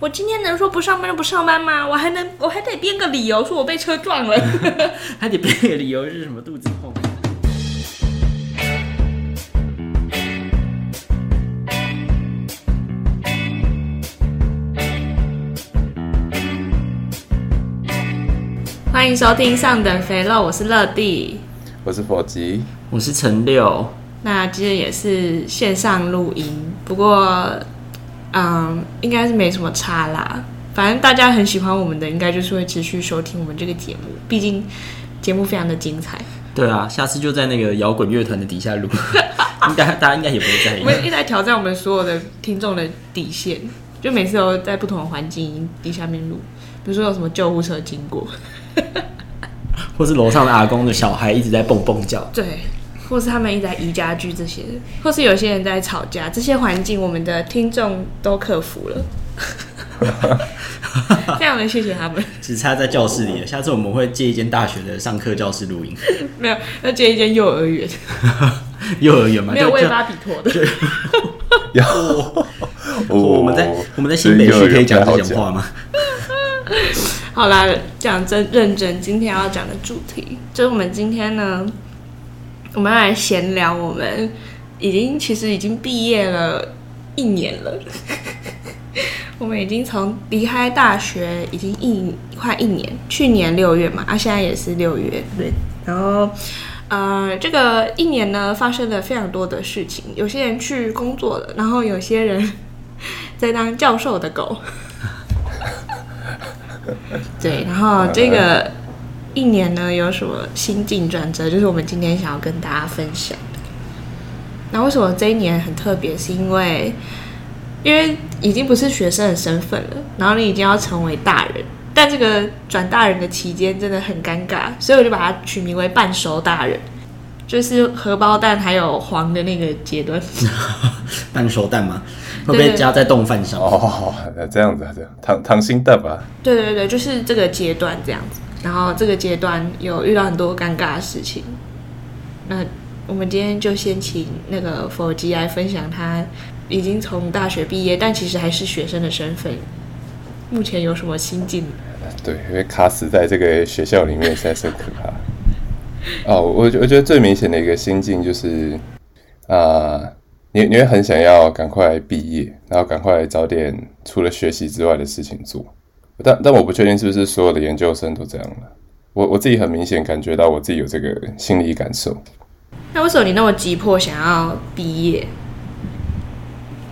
我今天能说不上班就不上班吗？我还能，我还得编个理由，说我被车撞了，还得编个理由是什么？肚子痛。欢迎收听上等肥肉，我是乐蒂，我是佛吉，我是陈六。那今天也是线上录音，不过。嗯，应该是没什么差啦。反正大家很喜欢我们的，应该就是会持续收听我们这个节目。毕竟节目非常的精彩。对啊，下次就在那个摇滚乐团的底下录，应该大家应该也不会在意。我们一直在挑战我们所有的听众的底线，就每次都在不同的环境底下面录，比如说有什么救护车经过，或是楼上的阿公的小孩一直在蹦蹦叫。对。或是他们一直在移家具这些，或是有些人在吵架，这些环境我们的听众都克服了，非常的谢谢他们。只差在教室里了，下次我们会借一间大学的上课教室录音。没有，要借一间幼儿园。幼儿园吗？没有喂巴比妥的。有、哦哦。我们在我们在新北区可以讲这种话吗？好啦，讲真认真，今天要讲的主题就是我们今天呢。我们来闲聊，我们已经其实已经毕业了一年了，我们已经从离开大学已经一快一年，去年六月嘛，啊，现在也是六月，对。然后，呃，这个一年呢，发生了非常多的事情，有些人去工作了，然后有些人在当教授的狗，对，然后这个。一年呢，有什么心境转折？就是我们今天想要跟大家分享的。那为什么这一年很特别？是因为，因为已经不是学生的身份了，然后你已经要成为大人，但这个转大人的期间真的很尴尬，所以我就把它取名为半熟大人，就是荷包蛋还有黄的那个阶段。半熟蛋吗？会不会加在冻饭上？哦，这样子，这样溏溏心蛋吧？对对对，就是这个阶段这样子。然后这个阶段有遇到很多尴尬的事情，那我们今天就先请那个芣吉来分享他已经从大学毕业，但其实还是学生的身份，目前有什么心境？对，因为卡死在这个学校里面实在是可怕。哦，我我觉得最明显的一个心境就是，啊、呃，你你会很想要赶快毕业，然后赶快找点除了学习之外的事情做。但但我不确定是不是所有的研究生都这样了。我我自己很明显感觉到我自己有这个心理感受。那为什么你那么急迫想要毕业？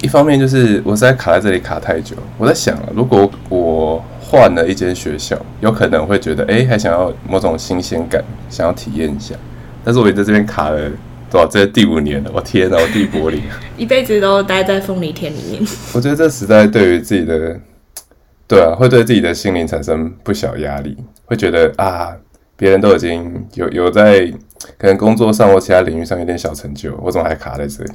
一方面就是我实在卡在这里卡太久。我在想了，如果我换了一间学校，有可能会觉得哎，还想要某种新鲜感，想要体验一下。但是我也在这边卡了多少？这是第五年了。我天哪，我地柏林，一辈子都待在凤梨田里面。我觉得这实在对于自己的。对啊，会对自己的心灵产生不小压力，会觉得啊，别人都已经有有在可能工作上或其他领域上有点小成就，我怎么还卡在这里？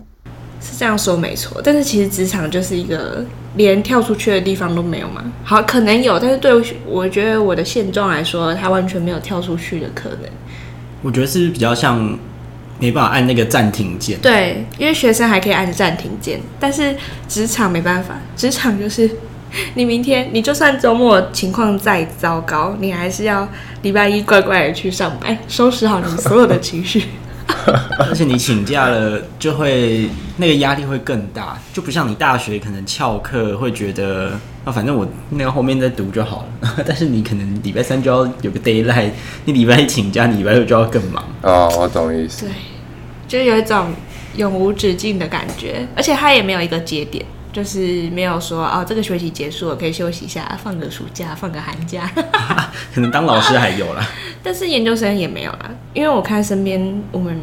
是这样说没错，但是其实职场就是一个连跳出去的地方都没有嘛。好，可能有，但是对我，我觉得我的现状来说，它完全没有跳出去的可能。我觉得是比较像没办法按那个暂停键。对，因为学生还可以按暂停键，但是职场没办法，职场就是。你明天，你就算周末情况再糟糕，你还是要礼拜一乖乖的去上班，收拾好你所有的情绪。而且你请假了，就会那个压力会更大，就不像你大学可能翘课会觉得啊，反正我那个后面再读就好了。但是你可能礼拜三就要有个 d a y l i g h t 你礼拜一请假，你礼拜六就要更忙。哦，我懂意思。对，就有一种永无止境的感觉，而且它也没有一个节点。就是没有说哦，这个学期结束了，可以休息一下，放个暑假，放个寒假。可能当老师还有啦，但是研究生也没有啦，因为我看身边我们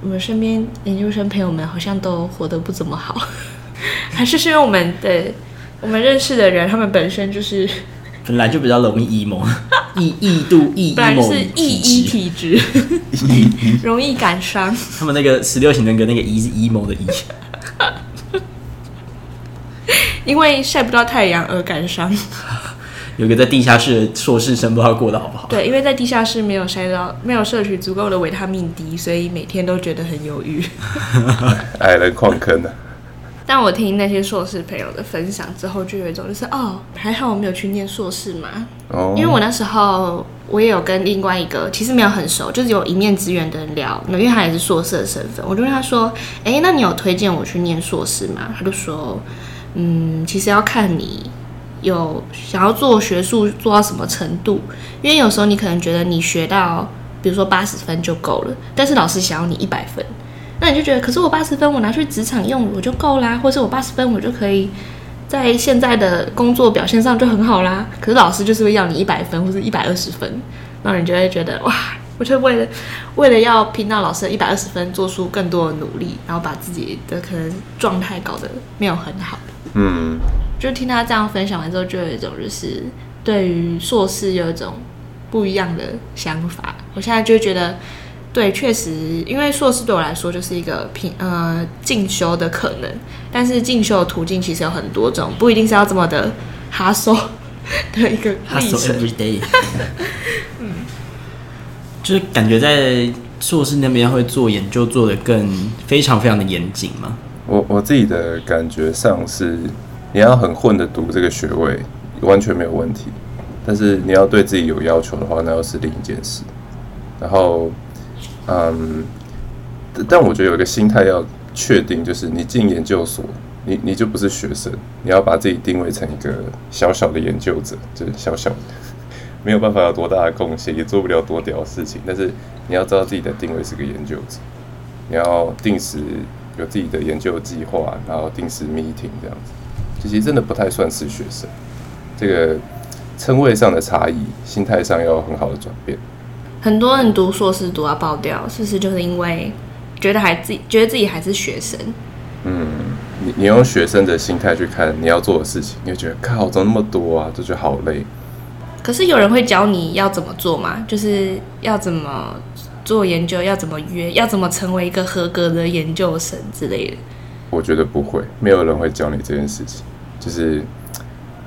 我们身边研究生朋友们好像都活得不怎么好，还是是因为我们的我们认识的人，他们本身就是本来就比较容易 emo，易易度易 emo，是易 E 体质，容易感伤。他们那个十六型人格那个 E 是 emo 的 E。因为晒不到太阳而感伤，有个在地下室的硕士生不知道过得好不好？对，因为在地下室没有晒到，没有摄取足够的维他命 D，所以每天都觉得很忧郁。矮人矿坑的，但我听那些硕士朋友的分享之后，就有一种就是哦，还好我没有去念硕士嘛。哦。因为我那时候我也有跟另外一个其实没有很熟，就是有一面之缘的人聊，因为他也是硕士的身份，我就问他说：“哎、欸，那你有推荐我去念硕士吗？”他就说：“嗯，其实要看你有想要做学术做到什么程度，因为有时候你可能觉得你学到比如说八十分就够了，但是老师想要你一百分。”那你就觉得，可是我八十分，我拿去职场用我就够啦，或者我八十分，我就可以在现在的工作表现上就很好啦。可是老师就是会要你一百分或者一百二十分，那你就会觉得哇，我就为了为了要拼到老师的一百二十分，做出更多的努力，然后把自己的可能状态搞得没有很好。嗯，就听他这样分享完之后，就有一种就是对于硕士有一种不一样的想法。我现在就觉得。对，确实，因为硕士对我来说就是一个平呃进修的可能，但是进修的途径其实有很多种，不一定是要这么的 hustle 的 一个历程。Hustle every day。嗯，就是感觉在硕士那边会做研究做得更非常非常的严谨嘛。我我自己的感觉上是，你要很混的读这个学位完全没有问题，但是你要对自己有要求的话，那又是另一件事。然后。嗯，但我觉得有一个心态要确定，就是你进研究所，你你就不是学生，你要把自己定位成一个小小的研究者，就是小小的，没有办法有多大的贡献，也做不了多屌的事情。但是你要知道自己的定位是个研究者，你要定时有自己的研究计划，然后定时 meeting 这样子，其实真的不太算是学生。这个称谓上的差异，心态上要很好的转变。很多人读硕士读到爆掉，是不是就是因为觉得还自己觉得自己还是学生？嗯，你你用学生的心态去看你要做的事情，你会觉得靠，怎么那么多啊，这就好累。可是有人会教你要怎么做吗？就是要怎么做研究，要怎么约，要怎么成为一个合格的研究生之类的？我觉得不会，没有人会教你这件事情。就是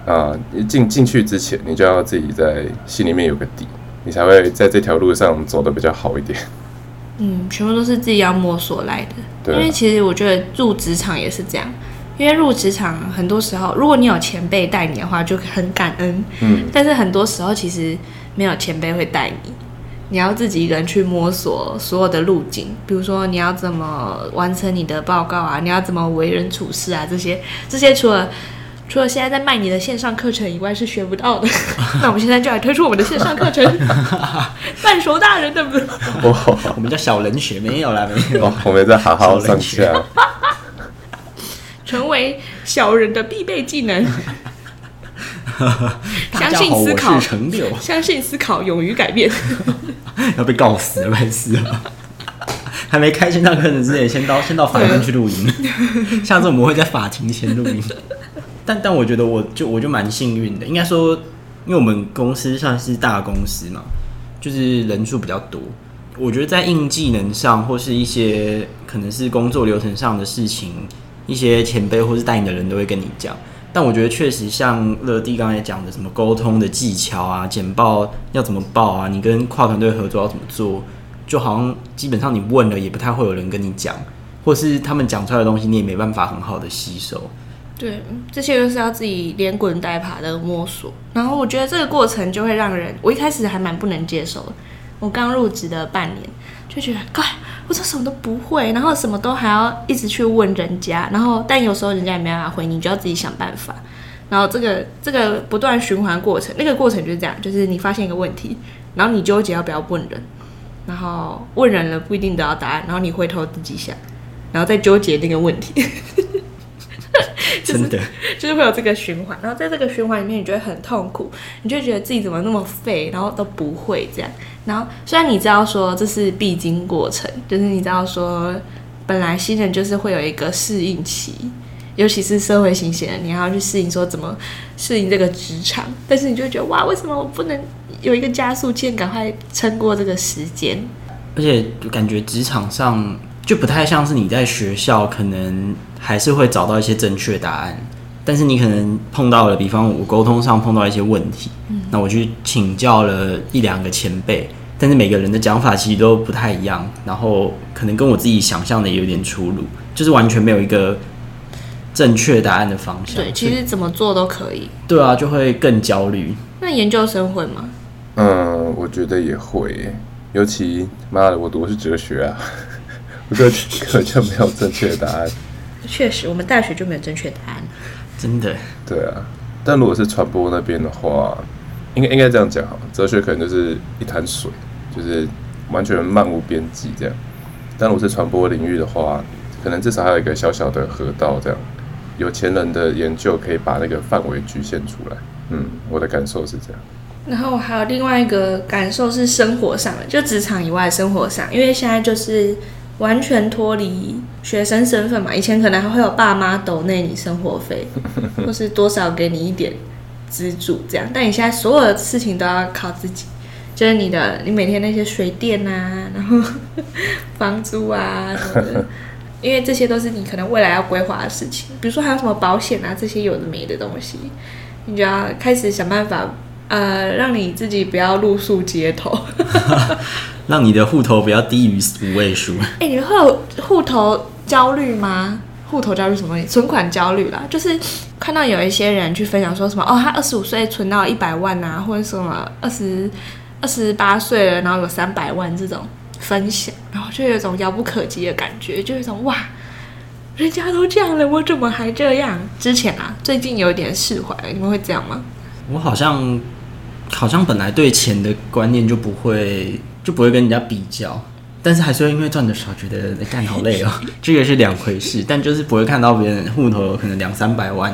啊，你进进去之前，你就要自己在心里面有个底。你才会在这条路上走得比较好一点。嗯，全部都是自己要摸索来的。对啊。因为其实我觉得入职场也是这样，因为入职场很多时候，如果你有前辈带你的话，就很感恩。嗯。但是很多时候其实没有前辈会带你，你要自己一个人去摸索所有的路径。比如说你要怎么完成你的报告啊，你要怎么为人处事啊，这些这些除了。除了现在在卖你的线上课程以外，是学不到的。那我们现在就来推出我们的线上课程，半熟大人对不对？我们叫小人学，没有啦，没有。我们在好好上学，成为小人的必备技能。相信思考，相信思考，勇于改变。要被告死了。还没开线上课程之前，先到先到法院去录音。下次我们会在法庭前录音。但但我觉得我就我就蛮幸运的，应该说，因为我们公司算是大公司嘛，就是人数比较多。我觉得在硬技能上，或是一些可能是工作流程上的事情，一些前辈或是带你的人都会跟你讲。但我觉得确实像乐蒂刚才讲的，什么沟通的技巧啊，简报要怎么报啊，你跟跨团队合作要怎么做，就好像基本上你问了也不太会有人跟你讲，或是他们讲出来的东西你也没办法很好的吸收。对，这些都是要自己连滚带爬的摸索，然后我觉得这个过程就会让人，我一开始还蛮不能接受的。我刚入职的半年，就觉得，怪，我说什么都不会，然后什么都还要一直去问人家，然后但有时候人家也没办法回你，你就要自己想办法。然后这个这个不断循环过程，那个过程就是这样，就是你发现一个问题，然后你纠结要不要问人，然后问人了不一定得到答案，然后你回头自己想，然后再纠结那个问题。就是、真的，就是会有这个循环，然后在这个循环里面，你觉得很痛苦，你就觉得自己怎么那么废，然后都不会这样。然后虽然你知道说这是必经过程，就是你知道说本来新人就是会有一个适应期，尤其是社会新鲜人，你还要去适应说怎么适应这个职场，但是你就觉得哇，为什么我不能有一个加速键，赶快撑过这个时间？而且感觉职场上就不太像是你在学校可能。还是会找到一些正确答案，但是你可能碰到了，比方我沟通上碰到一些问题，嗯，那我去请教了一两个前辈，但是每个人的讲法其实都不太一样，然后可能跟我自己想象的也有点出入，就是完全没有一个正确答案的方向。对，其实怎么做都可以。对啊，就会更焦虑。那研究生会吗？嗯，我觉得也会。尤其妈的，我读的是哲学啊，我觉得根本就没有正确的答案。确实，我们大学就没有正确答案。真的。对啊，但如果是传播那边的话，应该应该这样讲哈，哲学可能就是一潭水，就是完全漫无边际这样。但如果是传播领域的话，可能至少还有一个小小的河道，这样有钱人的研究可以把那个范围局限出来。嗯，我的感受是这样。然后还有另外一个感受是生活上的，就职场以外生活上，因为现在就是完全脱离学生身份嘛。以前可能还会有爸妈抖内你生活费，或是多少给你一点资助这样，但你现在所有的事情都要靠自己，就是你的你每天那些水电啊，然后房租啊什么的，因为这些都是你可能未来要规划的事情。比如说还有什么保险啊这些有的没的东西，你就要开始想办法。呃，让你自己不要露宿街头，让你的户头不要低于五位数。哎、欸，你们会有户头焦虑吗？户头焦虑什么？存款焦虑啦，就是看到有一些人去分享说什么哦，他二十五岁存到一百万啊，或者什么二十二十八岁了，然后有三百万这种分享，然后就有一种遥不可及的感觉，就有一种哇，人家都这样了，我怎么还这样？之前啊，最近有点释怀了，你们会这样吗？我好像。好像本来对钱的观念就不会就不会跟人家比较，但是还是会因为赚的少觉得干好累哦，这个是两回事。但就是不会看到别人户头有可能两三百万，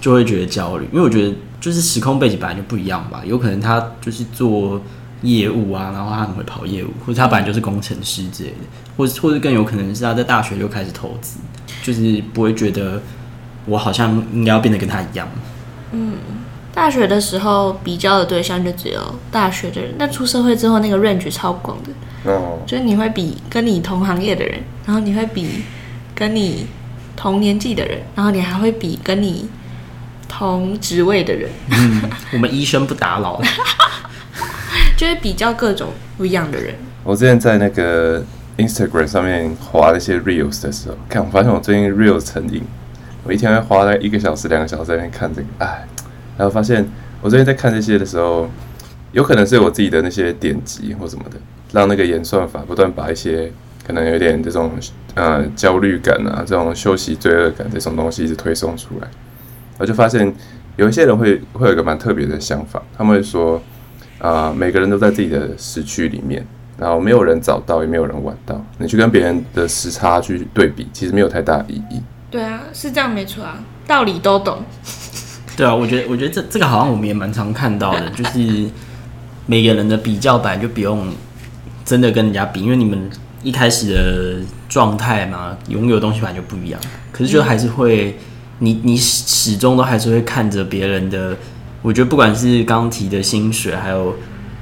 就会觉得焦虑。因为我觉得就是时空背景本来就不一样吧，有可能他就是做业务啊，然后他很会跑业务，或者他本来就是工程师之类的，或者或者更有可能是他在大学就开始投资，就是不会觉得我好像应该要变得跟他一样。嗯。大学的时候比较的对象就只有大学的人，但出社会之后那个 range 超广的，哦，就是你会比跟你同行业的人，然后你会比跟你同年纪的人，然后你还会比跟你同职位的人。嗯，我们医生不打扰，就会比较各种不一样的人。我之前在那个 Instagram 上面划那些 reels 的时候，看我发现我最近 reels 成瘾，我一天会花在一个小时、两个小时在那边看这个，哎。然后发现，我最近在看这些的时候，有可能是我自己的那些点击或什么的，让那个演算法不断把一些可能有点这种呃焦虑感啊、这种休息罪恶感这种东西一直推送出来。我就发现有一些人会会有一个蛮特别的想法，他们会说啊、每个人都在自己的时区里面，然后没有人早到，也没有人晚到，你去跟别人的时差去对比，其实没有太大意义。对啊，是这样没错啊，道理都懂。对啊，我觉得，我觉得这这个好像我们也蛮常看到的，就是每个人的比较本来就不用真的跟人家比，因为你们一开始的状态嘛，拥有的东西本来就不一样。可是就还是会，你你始终都还是会看着别人的。我觉得不管是刚刚提的薪水，还有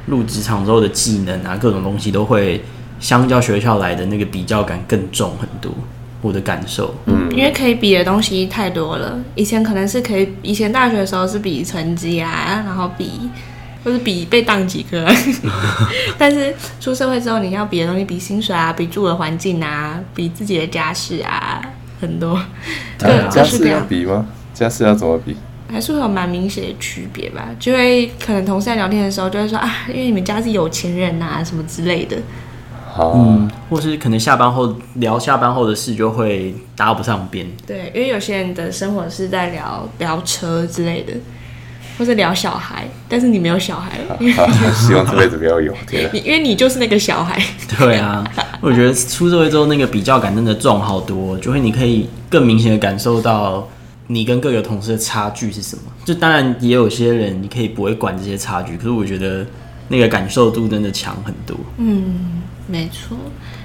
入职场之后的技能啊，各种东西都会相较学校来的那个比较感更重很多。我的感受，嗯，因为可以比的东西太多了。以前可能是可以，以前大学的时候是比成绩啊，然后比，或是比被当几科。但是出社会之后，你要比的东西，比薪水啊，比住的环境啊，比自己的家世啊，很多。对，家世要比吗？家世要怎么比？还是会有蛮明显的区别吧。就会可能同事在聊天的时候，就会说啊，因为你们家是有钱人啊，什么之类的。嗯，或是可能下班后聊下班后的事就会搭不上边。对，因为有些人的生活是在聊聊车之类的，或是聊小孩，但是你没有小孩，希望这辈子不要有。天，因为你就是那个小孩。对啊，我觉得出社会之后那个比较感真的重好多，就会你可以更明显的感受到你跟各个同事的差距是什么。就当然也有些人你可以不会管这些差距，可是我觉得那个感受度真的强很多。嗯。没错，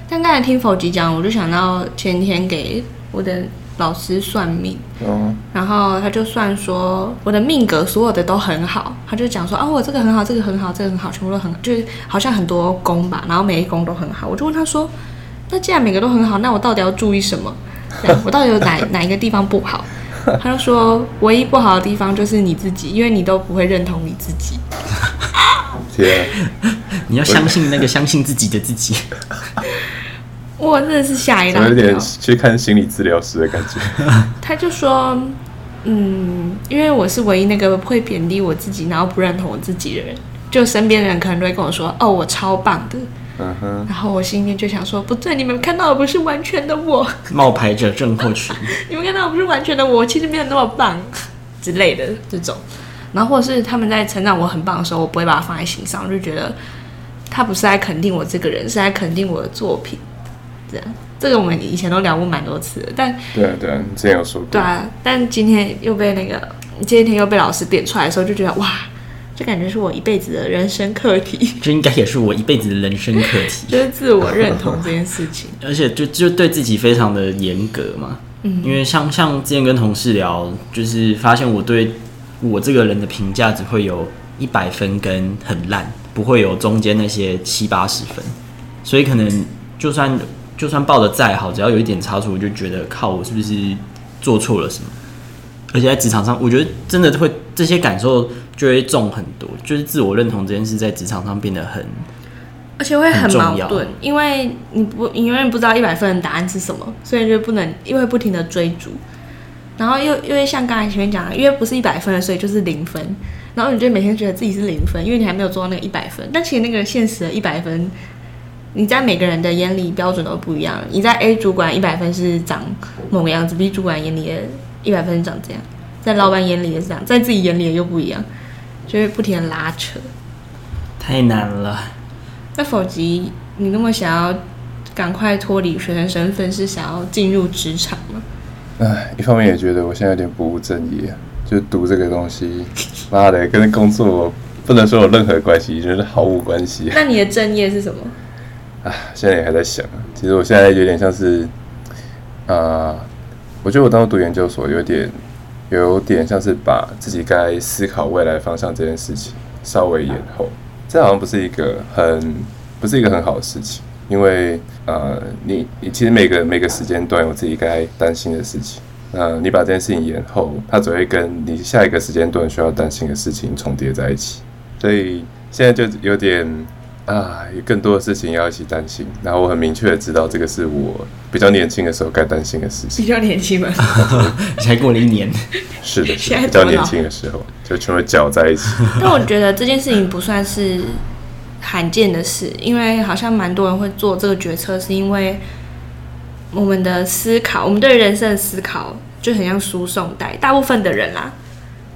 但刚才听否吉讲，我就想到前天给我的老师算命，嗯，然后他就算说我的命格所有的都很好，他就讲说啊，我这个很好，这个很好，这个很好，全部都很好，就是好像很多宫吧，然后每一宫都很好。我就问他说，那既然每个都很好，那我到底要注意什么？我到底有哪哪一个地方不好？他就说，唯一不好的地方就是你自己，因为你都不会认同你自己。天啊，你要相信那个相信自己的自己。我真的是吓一大跳，有点去看心理治疗师的感觉。他就说，嗯，因为我是唯一那个会贬低我自己，然后不认同我自己的人，就身边的人可能都会跟我说，哦，我超棒的。嗯哼。然后我心里面就想说，不对，你们看到的不是完全的我。冒牌者症候群。你们看到的不是完全的我，其实没有那么棒之类的这种。然后或者是他们在称赞我很棒的时候，我不会把它放在心上，我就觉得他不是在肯定我这个人，是在肯定我的作品。这样，这个我们以前都聊过蛮多次的，但对啊对啊，你之前有说过。对啊，但今天又被那个，今天又被老师点出来的时候，就觉得哇，这感觉是我一辈子的人生课题。这应该也是我一辈子的人生课题，就是自我认同这件事情。而且就就对自己非常的严格嘛，嗯，因为像像之前跟同事聊，就是发现我对我这个人的评价只会有一百分跟很烂，不会有中间那些七八十分，所以可能就算。就算报的再好，只要有一点差错，我就觉得靠，我是不是做错了什么？而且在职场上，我觉得真的会这些感受就会重很多，就是自我认同这件事在职场上变得很，而且会很矛盾，因为你不，你永远不知道一百分的答案是什么，所以就不能因为不停的追逐，然后又因为像刚才前面讲的，因为不是一百分的，所以就是零分，然后你就每天觉得自己是零分，因为你还没有做到那个一百分，但其实那个现实的一百分。你在每个人的眼里标准都不一样。你在 A 主管一百分是长某个样子，B 主管眼里的一百分是长这样，在老板眼里也是这样，在自己眼里又不一样，就会不停的拉扯。太难了。那否极，你那么想要赶快脱离学生身份，是想要进入职场吗？唉，一方面也觉得我现在有点不务正业，就读这个东西，妈的，跟工作不能说有任何关系，就是毫无关系。那你的正业是什么？啊，现在也还在想。其实我现在有点像是，啊、呃，我觉得我当时读研究所有点，有点像是把自己该思考未来方向这件事情稍微延后。这好像不是一个很，不是一个很好的事情，因为呃，你你其实每个每个时间段有自己该担心的事情。呃，你把这件事情延后，它只会跟你下一个时间段需要担心的事情重叠在一起。所以现在就有点。啊，有更多的事情要一起担心。然后我很明确的知道，这个是我比较年轻的时候该担心的事情。比较年轻吗？才过了一年。是的，是的，比较年轻的时候就全部搅在一起。但我觉得这件事情不算是罕见的事，因为好像蛮多人会做这个决策，是因为我们的思考，我们对人生的思考就很像输送带，大部分的人啦。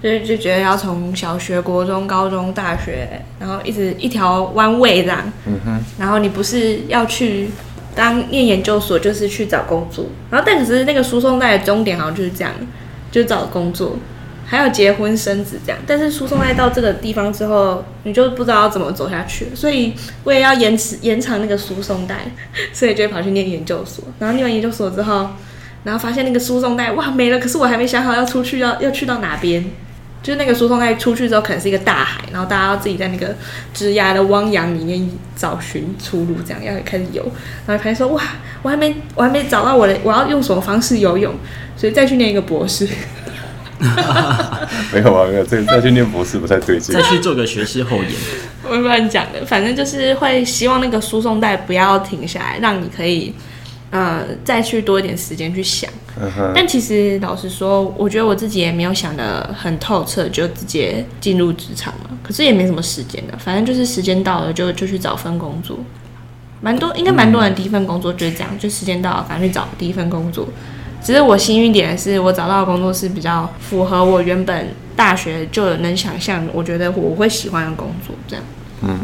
就就觉得要从小学、国中、高中、大学，然后一直一条弯位这样。嗯哼。然后你不是要去当念研究所，就是去找工作。然后但只是那个输送带的终点好像就是这样，就找工作，还要结婚生子这样。但是输送带到这个地方之后，你就不知道要怎么走下去。所以我也要延迟延长那个输送带，所以就跑去念研究所。然后念完研究所之后，然后发现那个输送带哇没了，可是我还没想好要出去要要去到哪边。就是那个输送带出去之后，可能是一个大海，然后大家要自己在那个职涯的汪洋里面找寻出路，这样要开始游。然后开始说哇，我还没我还没找到我的，我要用什么方式游泳，所以再去念一个博士。没有啊，没有，这再去念博士不太对劲。再去做个学士后研。我乱讲的，反正就是会希望那个输送带不要停下来，让你可以。呃，再去多一点时间去想，uh. 但其实老实说，我觉得我自己也没有想的很透彻，就直接进入职场了。可是也没什么时间的，反正就是时间到了就就去找份工作。蛮多，应该蛮多人第一份工作就是这样，嗯、就时间到了反正去找第一份工作。只是我幸运点的是，我找到的工作是比较符合我原本大学就能想象，我觉得我会喜欢的工作。这样，嗯，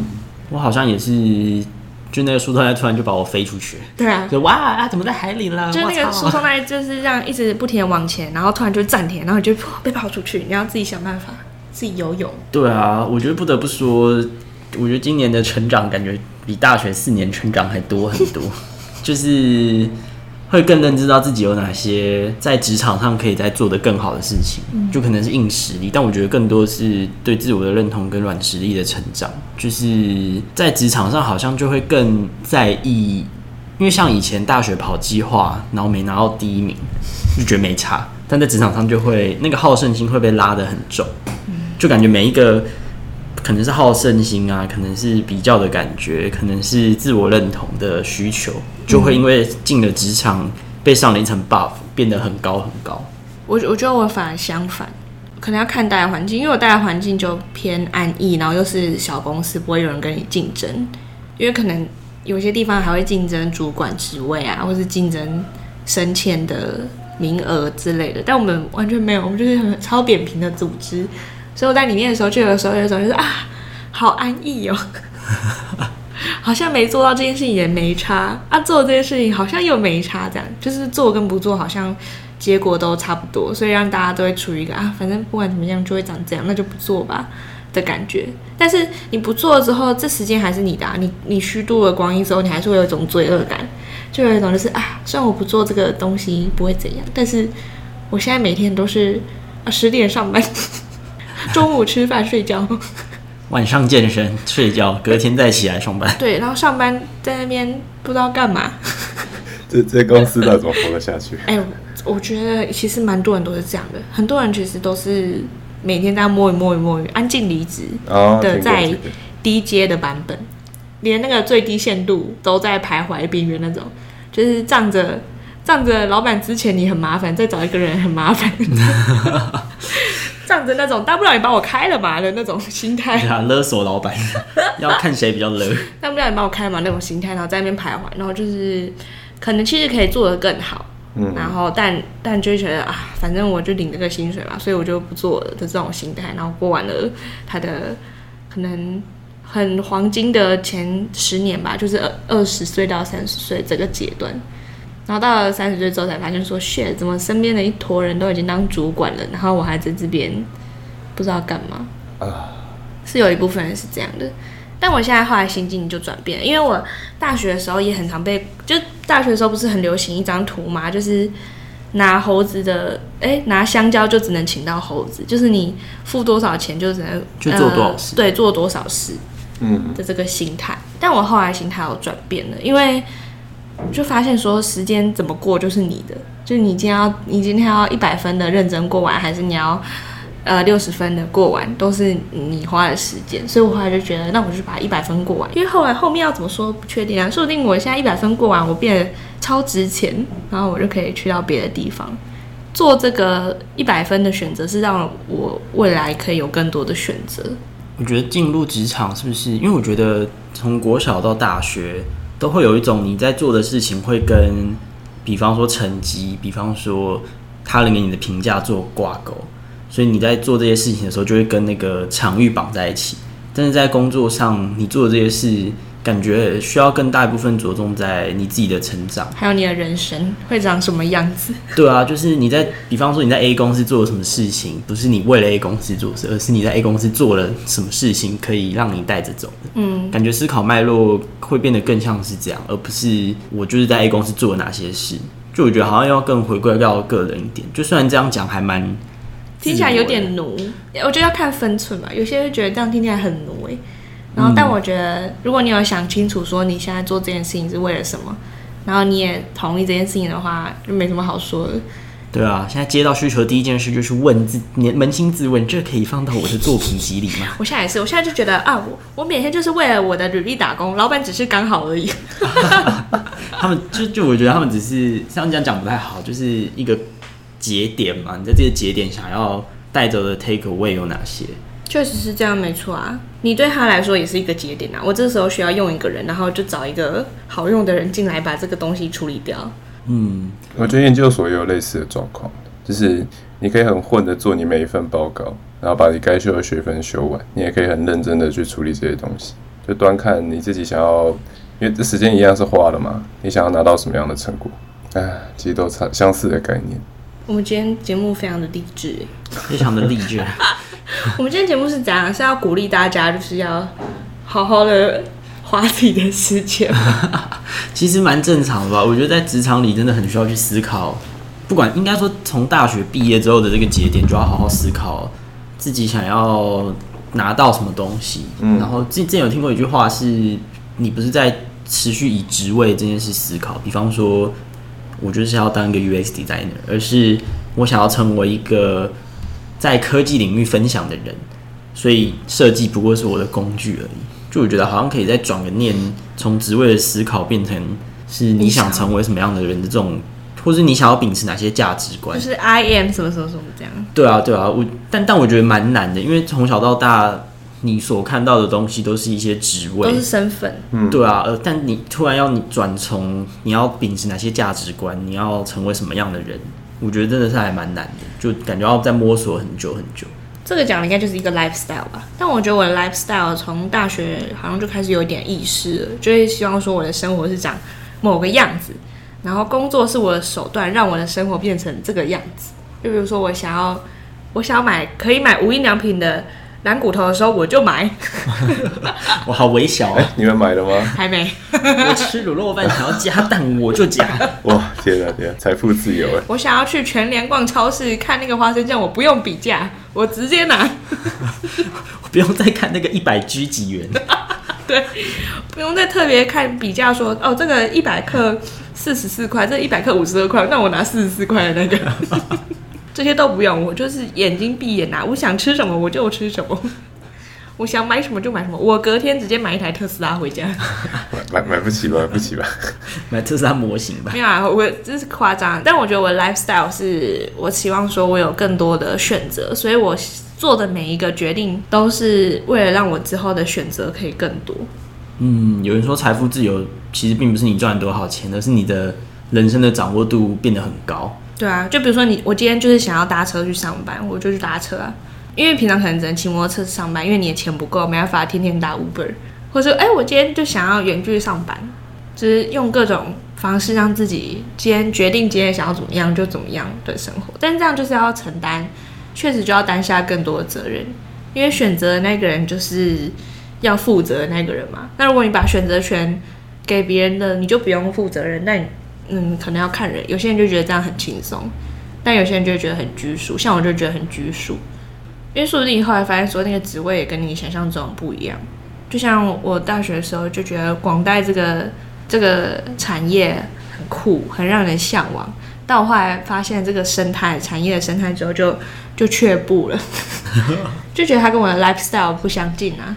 我好像也是。就那个输送带突然就把我飞出去，对啊，就哇啊，怎么在海里了？就那个输送带就是这样一直不停的往前，然后突然就暂停，然后就被抛出去，你要自己想办法自己游泳。对啊，我觉得不得不说，我觉得今年的成长感觉比大学四年成长还多很多，就是。会更认知到自己有哪些在职场上可以再做得更好的事情，嗯、就可能是硬实力，但我觉得更多是对自我的认同跟软实力的成长。就是在职场上好像就会更在意，因为像以前大学跑计划，然后没拿到第一名，就觉得没差，但在职场上就会那个好胜心会被拉得很重，就感觉每一个可能是好胜心啊，可能是比较的感觉，可能是自我认同的需求，就会因为进了职场被上了一层 buff，变得很高很高。我我觉得我反而相反，可能要看待环境，因为我待的环境就偏安逸，然后又是小公司，不会有人跟你竞争，因为可能有些地方还会竞争主管职位啊，或是竞争升迁的名额之类的，但我们完全没有，我们就是很超扁平的组织。所以我在里面的时候，就有的时候有一种就是啊，好安逸哦，好像没做到这件事情也没差。啊，做这件事情好像又没差，这样。就是做跟不做好像结果都差不多，所以让大家都会处于一个啊，反正不管怎么样就会长这样，那就不做吧的感觉。但是你不做了之后，这时间还是你的啊，你你虚度了光阴之后，你还是会有一种罪恶感，就有一种就是啊，虽然我不做这个东西不会怎样，但是我现在每天都是啊十点上班。中午吃饭睡觉，晚上健身睡觉，隔天再起来上班。对，然后上班在那边不知道干嘛。这这公司到底怎么活得下去？哎、欸，我觉得其实蛮多人都是这样的，很多人其实都是每天在摸鱼摸鱼摸鱼，安静离职的，在低阶的版本，连那个最低限度都在徘徊边缘那种，就是仗着仗着老板之前你很麻烦，再找一个人很麻烦。仗着那种大不了你把我开了嘛的那种心态，对啊，勒索老板，要看谁比较勒。大不了你把我开了嘛那种心态，然后在那边徘徊，然后就是可能其实可以做得更好，嗯，然后但但就觉得啊，反正我就领这个薪水嘛，所以我就不做了的这种心态，然后过完了他的可能很黄金的前十年吧，就是二二十岁到三十岁这个阶段。然后到了三十岁之后才发现说，shit，怎么身边的一坨人都已经当主管了，然后我还在这边不知道干嘛啊？是有一部分人是这样的，但我现在后来心境就转变了，因为我大学的时候也很常被，就大学的时候不是很流行一张图嘛，就是拿猴子的，哎，拿香蕉就只能请到猴子，就是你付多少钱就只能就做多少事，呃、对，做多少事，嗯的这个心态。但我后来心态有转变了，因为。就发现说，时间怎么过就是你的，就是你今天要你今天要一百分的认真过完，还是你要呃六十分的过完，都是你花的时间。所以我后来就觉得，那我就把一百分过完。因为后来后面要怎么说不确定啊，说不定我现在一百分过完，我变得超值钱，然后我就可以去到别的地方做这个一百分的选择，是让我未来可以有更多的选择。我觉得进入职场是不是？因为我觉得从国小到大学。都会有一种你在做的事情会跟，比方说成绩，比方说他人给你的评价做挂钩，所以你在做这些事情的时候，就会跟那个场域绑在一起。但是在工作上，你做的这些事。感觉需要更大一部分着重在你自己的成长，还有你的人生会长什么样子？对啊，就是你在，比方说你在 A 公司做了什么事情，不是你为了 A 公司做事，而是你在 A 公司做了什么事情可以让你带着走的。嗯，感觉思考脉络会变得更像是这样，而不是我就是在 A 公司做了哪些事。就我觉得好像要更回归到个人一点。就虽然这样讲还蛮听起来有点奴，我觉得要看分寸吧。有些人觉得这样听起来很奴欸。然后，但我觉得，如果你有想清楚说你现在做这件事情是为了什么，然后你也同意这件事情的话，就没什么好说的。对啊，现在接到需求的第一件事就是问自，扪心自问，这可以放到我的作品集里吗？我现在也是，我现在就觉得啊，我我每天就是为了我的履历打工，老板只是刚好而已。他们就就我觉得他们只是像这样讲不太好，就是一个节点嘛。你在这个节点想要带走的 take away 有哪些？确实是这样，没错啊。你对他来说也是一个节点啊。我这时候需要用一个人，然后就找一个好用的人进来，把这个东西处理掉。嗯，我觉得研究所也有类似的状况，就是你可以很混的做你每一份报告，然后把你该修的学分修完。你也可以很认真的去处理这些东西，就端看你自己想要，因为这时间一样是花的嘛，你想要拿到什么样的成果？哎，其实都差相似的概念。我们今天节目非常的励志，非常的励志。我们今天节目是怎样？是要鼓励大家，就是要好好的花自己的时间。其实蛮正常的吧？我觉得在职场里真的很需要去思考，不管应该说从大学毕业之后的这个节点，就要好好思考自己想要拿到什么东西。嗯，然后之之前有听过一句话是，你不是在持续以职位这件事思考，比方说，我就是要当一个 UX designer，而是我想要成为一个。在科技领域分享的人，所以设计不过是我的工具而已。就我觉得好像可以再转个念，从职位的思考变成是你想成为什么样的人的这种，或是你想要秉持哪些价值观，就是 I am 什么什么什么这样。对啊，对啊，我但但我觉得蛮难的，因为从小到大。你所看到的东西都是一些职位，都是身份，嗯，对啊，呃，但你突然要你转从你要秉持哪些价值观，你要成为什么样的人，我觉得真的是还蛮难的，就感觉要再摸索很久很久。这个讲的应该就是一个 lifestyle 吧，但我觉得我的 lifestyle 从大学好像就开始有一点意识了，就会希望说我的生活是长某个样子，然后工作是我的手段，让我的生活变成这个样子。就比如说我想要，我想要买可以买无印良品的。懒骨头的时候我就买，我好微小！你们买了吗？还没。我吃卤肉饭想要加蛋，我就加。哇，天啊天啊，财富自由哎！我想要去全联逛超市看那个花生酱，我不用比价，我直接拿。我不用再看那个一百 G 几元。对，不用再特别看比价，说哦，这个一百克四十四块，这一百克五十二块，那我拿四十四块的那个。这些都不用，我就是眼睛闭眼拿，我想吃什么我就吃什么，我想买什么就买什么，我隔天直接买一台特斯拉回家。买买不起吧？买不起吧？买特斯拉模型吧？没有啊，我这是夸张，但我觉得我的 lifestyle 是我期望说我有更多的选择，所以我做的每一个决定都是为了让我之后的选择可以更多。嗯，有人说财富自由其实并不是你赚多少钱，而是你的人生的掌握度变得很高。对啊，就比如说你，我今天就是想要搭车去上班，我就去搭车啊。因为平常可能只能骑摩托车上班，因为你的钱不够，没办法天天搭 Uber。或者说，哎，我今天就想要远距上班，就是用各种方式让自己今天决定今天想要怎么样就怎么样的生活。但这样就是要承担，确实就要担下更多的责任，因为选择的那个人就是要负责的那个人嘛。那如果你把选择权给别人的，你就不用负责任，那你。嗯，可能要看人，有些人就觉得这样很轻松，但有些人就会觉得很拘束。像我就觉得很拘束，因为说不定你后来发现说那个职位也跟你想象中不一样。就像我大学的时候就觉得广代这个这个产业很酷，很让人向往。但我后来发现这个生态产业的生态之后就，就就却步了，就觉得它跟我的 lifestyle 不相近啊。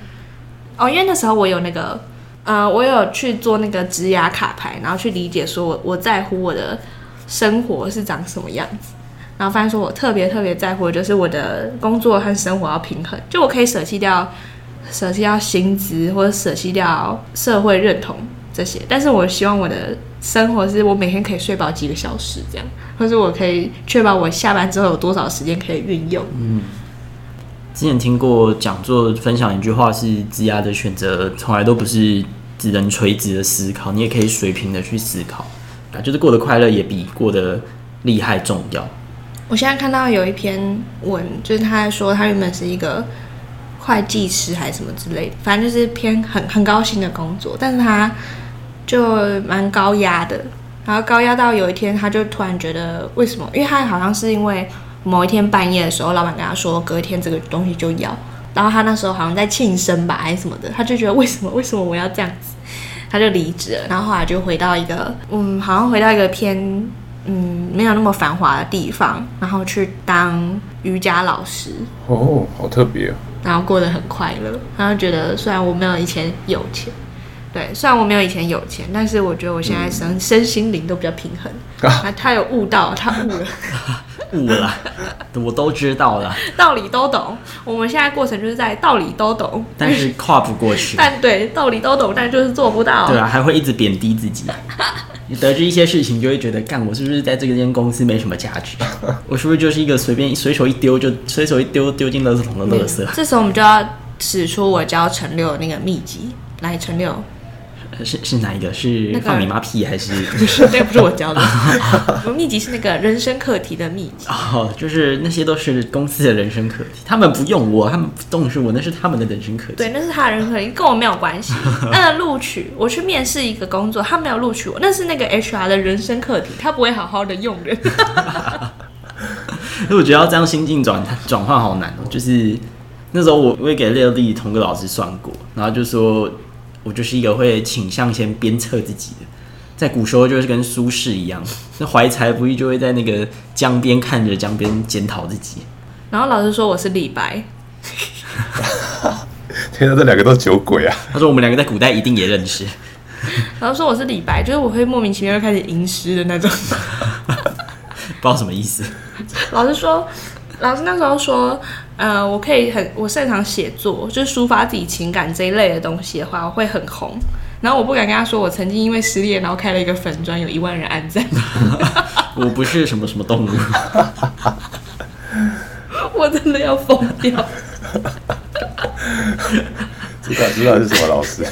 哦，因为那时候我有那个。呃，我有去做那个职涯卡牌，然后去理解说我我在乎我的生活是长什么样子，然后发现说我特别特别在乎的就是我的工作和生活要平衡，就我可以舍弃掉舍弃掉薪资或者舍弃掉社会认同这些，但是我希望我的生活是我每天可以睡饱几个小时这样，或者我可以确保我下班之后有多少时间可以运用。嗯。之前听过讲座分享一句话是：职涯的选择从来都不是只能垂直的思考，你也可以水平的去思考啊，就是过得快乐也比过得厉害重要。我现在看到有一篇文，就是他在说他原本是一个会计师还是什么之类的，反正就是偏很很高薪的工作，但是他就蛮高压的，然后高压到有一天他就突然觉得为什么？因为他好像是因为。某一天半夜的时候，老板跟他说，隔天这个东西就要。然后他那时候好像在庆生吧，还是什么的，他就觉得为什么为什么我要这样子，他就离职了。然后后来就回到一个嗯，好像回到一个偏嗯没有那么繁华的地方，然后去当瑜伽老师。哦，好特别啊！然后过得很快乐。他就觉得虽然我没有以前有钱，对，虽然我没有以前有钱，但是我觉得我现在身、嗯、身心灵都比较平衡。啊，他有悟到，他悟了。悟了，我都知道了，道理都懂。我们现在过程就是在道理都懂，但是跨不过去。但对，道理都懂，但就是做不到。对啊，还会一直贬低自己。你 得知一些事情，就会觉得，干我是不是在这个间公司没什么价值？我是不是就是一个随便随手一丢就随手一丢丢进垃圾桶的垃圾？这时候我们就要使出我教陈六的那个秘籍，来，陈六。是是哪一个？是放你妈屁还是？不是，那个不是我教的。我秘籍是那个人生课题的秘籍。哦，就是那些都是公司的人生课题，他们不用我，他们不重视我，那是他们的人生课题。对，那是他的人生课题，跟我没有关系。那个录取我去面试一个工作，他没有录取我，那是那个 HR 的人生课题，他不会好好的用人。所以我觉得要这样心境转转换好难哦。就是那时候我我也给廖丽同个老师算过，然后就说。我就是一个会倾向先鞭策自己的，在古时候就是跟苏轼一样，那怀才不遇就会在那个江边看着江边检讨自己。然后老师说我是李白，天哪，这两个都是酒鬼啊！他说我们两个在古代一定也认识。然后说我是李白，就是我会莫名其妙就开始吟诗的那种，不知道什么意思。老师说，老师那时候说，呃，我可以很我擅长写作，就是抒发自己情感这一类的东西的话，我会很红。然后我不敢跟他说，我曾经因为失恋，然后开了一个粉专，有一万人按赞。我不是什么什么动物，我真的要疯掉。知道知道是什么老师？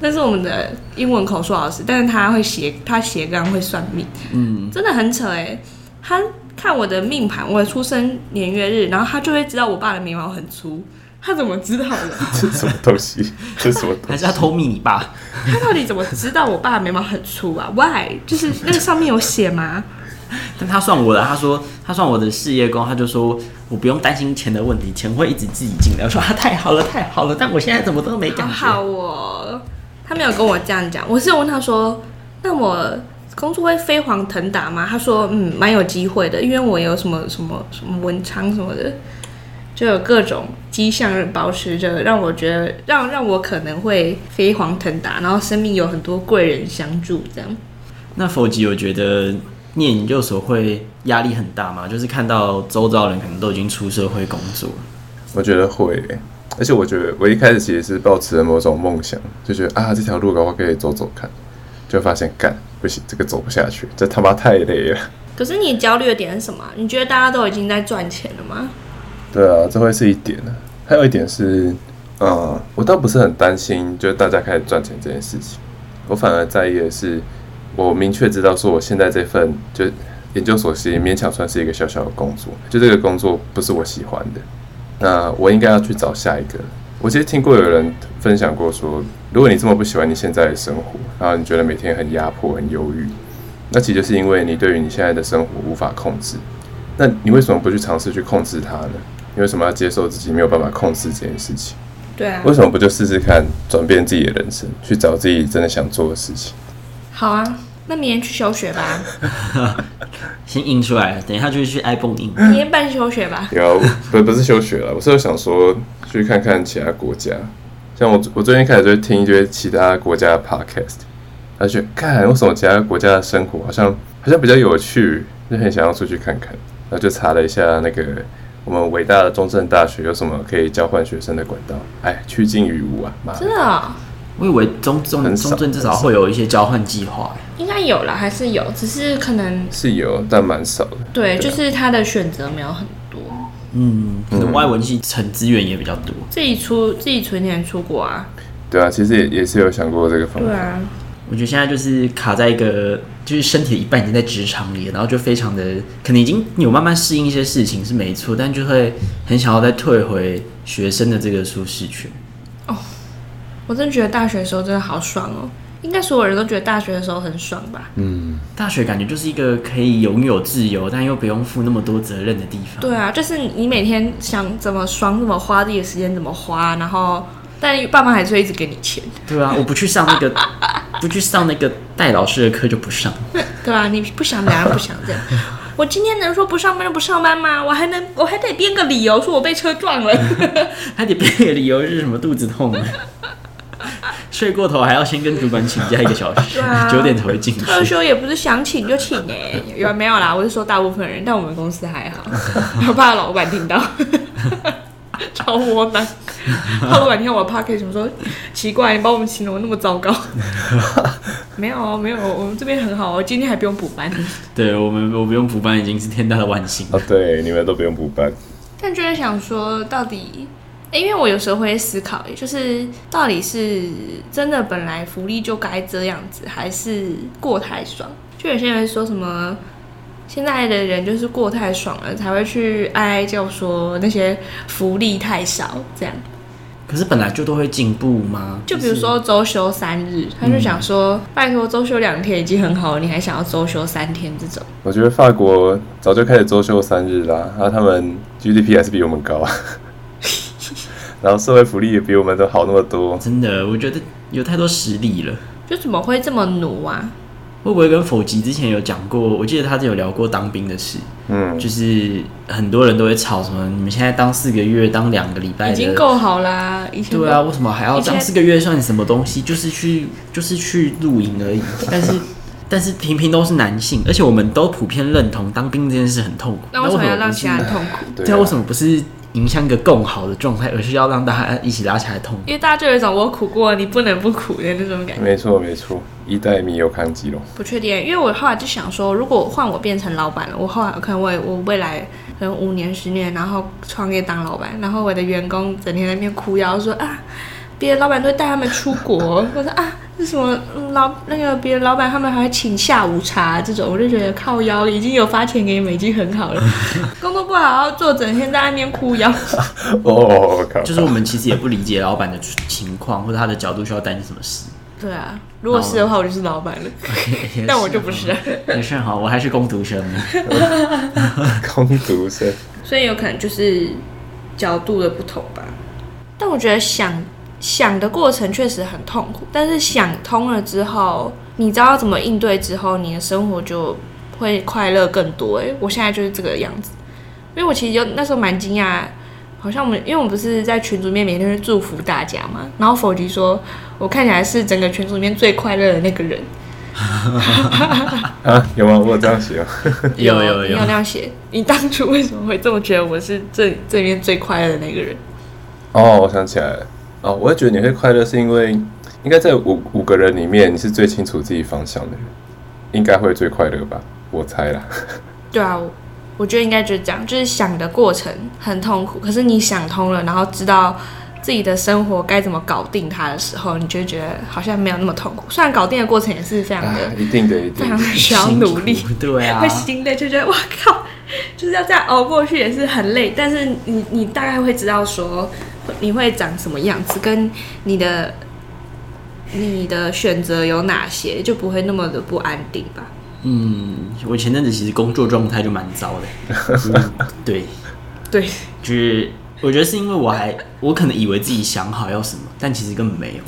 那是我们的英文口述老师，但是他会斜，他斜杠会算命，嗯，真的很扯哎、欸。他看我的命盘，我的出生年月日，然后他就会知道我爸的眉毛很粗。他怎么知道的？这是什么东西？这是什么？还是他偷密你爸？他到底怎么知道我爸的眉毛很粗啊？Why？就是那个上面有写吗？但他算我的，他说他算我的事业工，他就说我不用担心钱的问题，钱会一直自己进来。我说他、啊、太好了，太好了，但我现在怎么都没感觉。好，好哦，他没有跟我这样讲。我是问他说，那我工作会飞黄腾达吗？他说嗯，蛮有机会的，因为我有什么什么什么文昌什么的。就有各种迹象保持着，让我觉得让让我可能会飞黄腾达，然后生命有很多贵人相助，这样。那佛吉我觉得念研究所会压力很大吗？就是看到周遭人可能都已经出社会工作。我觉得会，而且我觉得我一开始其实是抱持了某种梦想，就觉得啊这条路的话可以走走看，就发现干不行，这个走不下去，这他妈太累了。可是你焦虑的点是什么？你觉得大家都已经在赚钱了吗？对啊，这会是一点呢。还有一点是，嗯，我倒不是很担心，就是大家开始赚钱这件事情。我反而在意的是，我明确知道说，我现在这份就研究所，是勉强算是一个小小的工作。就这个工作不是我喜欢的，那我应该要去找下一个。我其实听过有人分享过说，如果你这么不喜欢你现在的生活，然后你觉得每天很压迫、很忧郁，那其实就是因为你对于你现在的生活无法控制。那你为什么不去尝试去控制它呢？你为什么要接受自己没有办法控制这件事情？对啊，为什么不就试试看转变自己的人生，去找自己真的想做的事情？好啊，那明天去休学吧。先印出来，等一下就去 iPhone 印。明天办休学吧。有，不不是休学了，我是有想说去看看其他国家。像我，我最近开始就听一些其他国家的 podcast，而且看为什么其他国家的生活好像好像比较有趣，就很想要出去看看。然后就查了一下那个。我们伟大的中正大学有什么可以交换学生的管道？哎，趋近于无啊！真的、哦，我以为中中中正至少会有一些交换计划。应该有啦，还是有，只是可能是有，但蛮少的。对，就是他的选择没有很多。嗯，可能外文系成资源也比较多。自己出自己存钱出国啊？对啊，其实也也是有想过这个方法。对啊。我觉得现在就是卡在一个，就是身体的一半已经在职场里，然后就非常的可能已经有慢慢适应一些事情是没错，但就会很想要再退回学生的这个舒适圈。哦，我真的觉得大学的时候真的好爽哦，应该所有人都觉得大学的时候很爽吧？嗯，大学感觉就是一个可以拥有自由，但又不用负那么多责任的地方。对啊，就是你每天想怎么爽怎么花，自己的时间怎么花，然后。但爸妈还是会一直给你钱。对啊，我不去上那个，不去上那个带老师的课就不上。对啊，你不想，当然不想这样。我今天能说不上班就不上班吗？我还能，我还得编个理由说我被车撞了。还得编个理由是什么？肚子痛。睡过头还要先跟主管请假一个小时，九、啊、点才会进去。特休也不是想请就请哎，有没有啦？我是说大部分人，但我们公司还好，我怕老板听到。超窝囊！他老板听我的 podcast 什么说？奇怪，你把我们形容那么糟糕？没有没有，我们这边很好，哦今天还不用补班。对我们，我不用补班已经是天大的万幸。哦，对，你们都不用补班。但就是想说，到底，欸，因为我有时候会思考，就是到底是真的本来福利就该这样子，还是过太爽？就有些人说什么？现在的人就是过太爽了，才会去哀哀叫说那些福利太少这样。可是本来就都会进步吗？就比如说周休三日，他就想说，拜托周休两天已经很好了，你还想要周休三天这种？我觉得法国早就开始周休三日啦，然后他们 GDP 还是比我们高啊，然后社会福利也比我们都好那么多。真的，我觉得有太多实力了。就怎么会这么努啊？会不会跟否极之前有讲过？我记得他就有聊过当兵的事，嗯，就是很多人都会吵什么，你们现在当四个月，当两个礼拜已经够好啦。对啊，为什么还要当四个月？算什么东西？就是去就是去露营而已。但是但是平平都是男性，而且我们都普遍认同当兵这件事很痛苦。那为什么要让其他人痛苦？对，为什么不是？影响一个更好的状态，而是要让大家一起拉起来痛。因为大家就有一种我苦过，你不能不苦的那种感觉。没错，没错，一代米有扛机咯。不确定，因为我后来就想说，如果换我变成老板了，我后来可能我我未来可能五年十年，然后创业当老板，然后我的员工整天在那边哭腰说啊，别的老板都会带他们出国，我说啊。是什么老那个别的老板他们还会请下午茶这种，我就觉得靠腰已经有发钱给你们已经很好了，工作不好好做，整天在那边哭腰。哦，就是我们其实也不理解老板的情况或者他的角度需要担心什么事。对啊，如果是的话，我就是老板了。但我就不是。也是好，我还是工读生。工读生。所以有可能就是角度的不同吧。但我觉得想。想的过程确实很痛苦，但是想通了之后，你知道怎么应对之后，你的生活就会快乐更多。哎，我现在就是这个样子，因为我其实就那时候蛮惊讶，好像我们因为我们不是在群组里面每天去祝福大家嘛，然后否极说我看起来是整个群组里面最快乐的那个人。啊，有吗？我有这样写有有有，你 有那样写？你当初为什么会这么觉得我是这这里面最快乐的那个人？哦，我想起来了。哦，我也觉得你会快乐，是因为应该在五五个人里面，你是最清楚自己方向的人，应该会最快乐吧？我猜啦。对啊，我觉得应该就是这样，就是想的过程很痛苦，可是你想通了，然后知道自己的生活该怎么搞定它的时候，你就觉得好像没有那么痛苦。虽然搞定的过程也是非常的，啊、一定的，一定非常的需要努力，对啊，会心累，就觉得哇靠，就是要这样熬过去也是很累，但是你你大概会知道说。你会长什么样子？跟你的你的选择有哪些，就不会那么的不安定吧？嗯，我前阵子其实工作状态就蛮糟的。嗯、对对，就是我觉得是因为我还我可能以为自己想好要什么，但其实根本没有。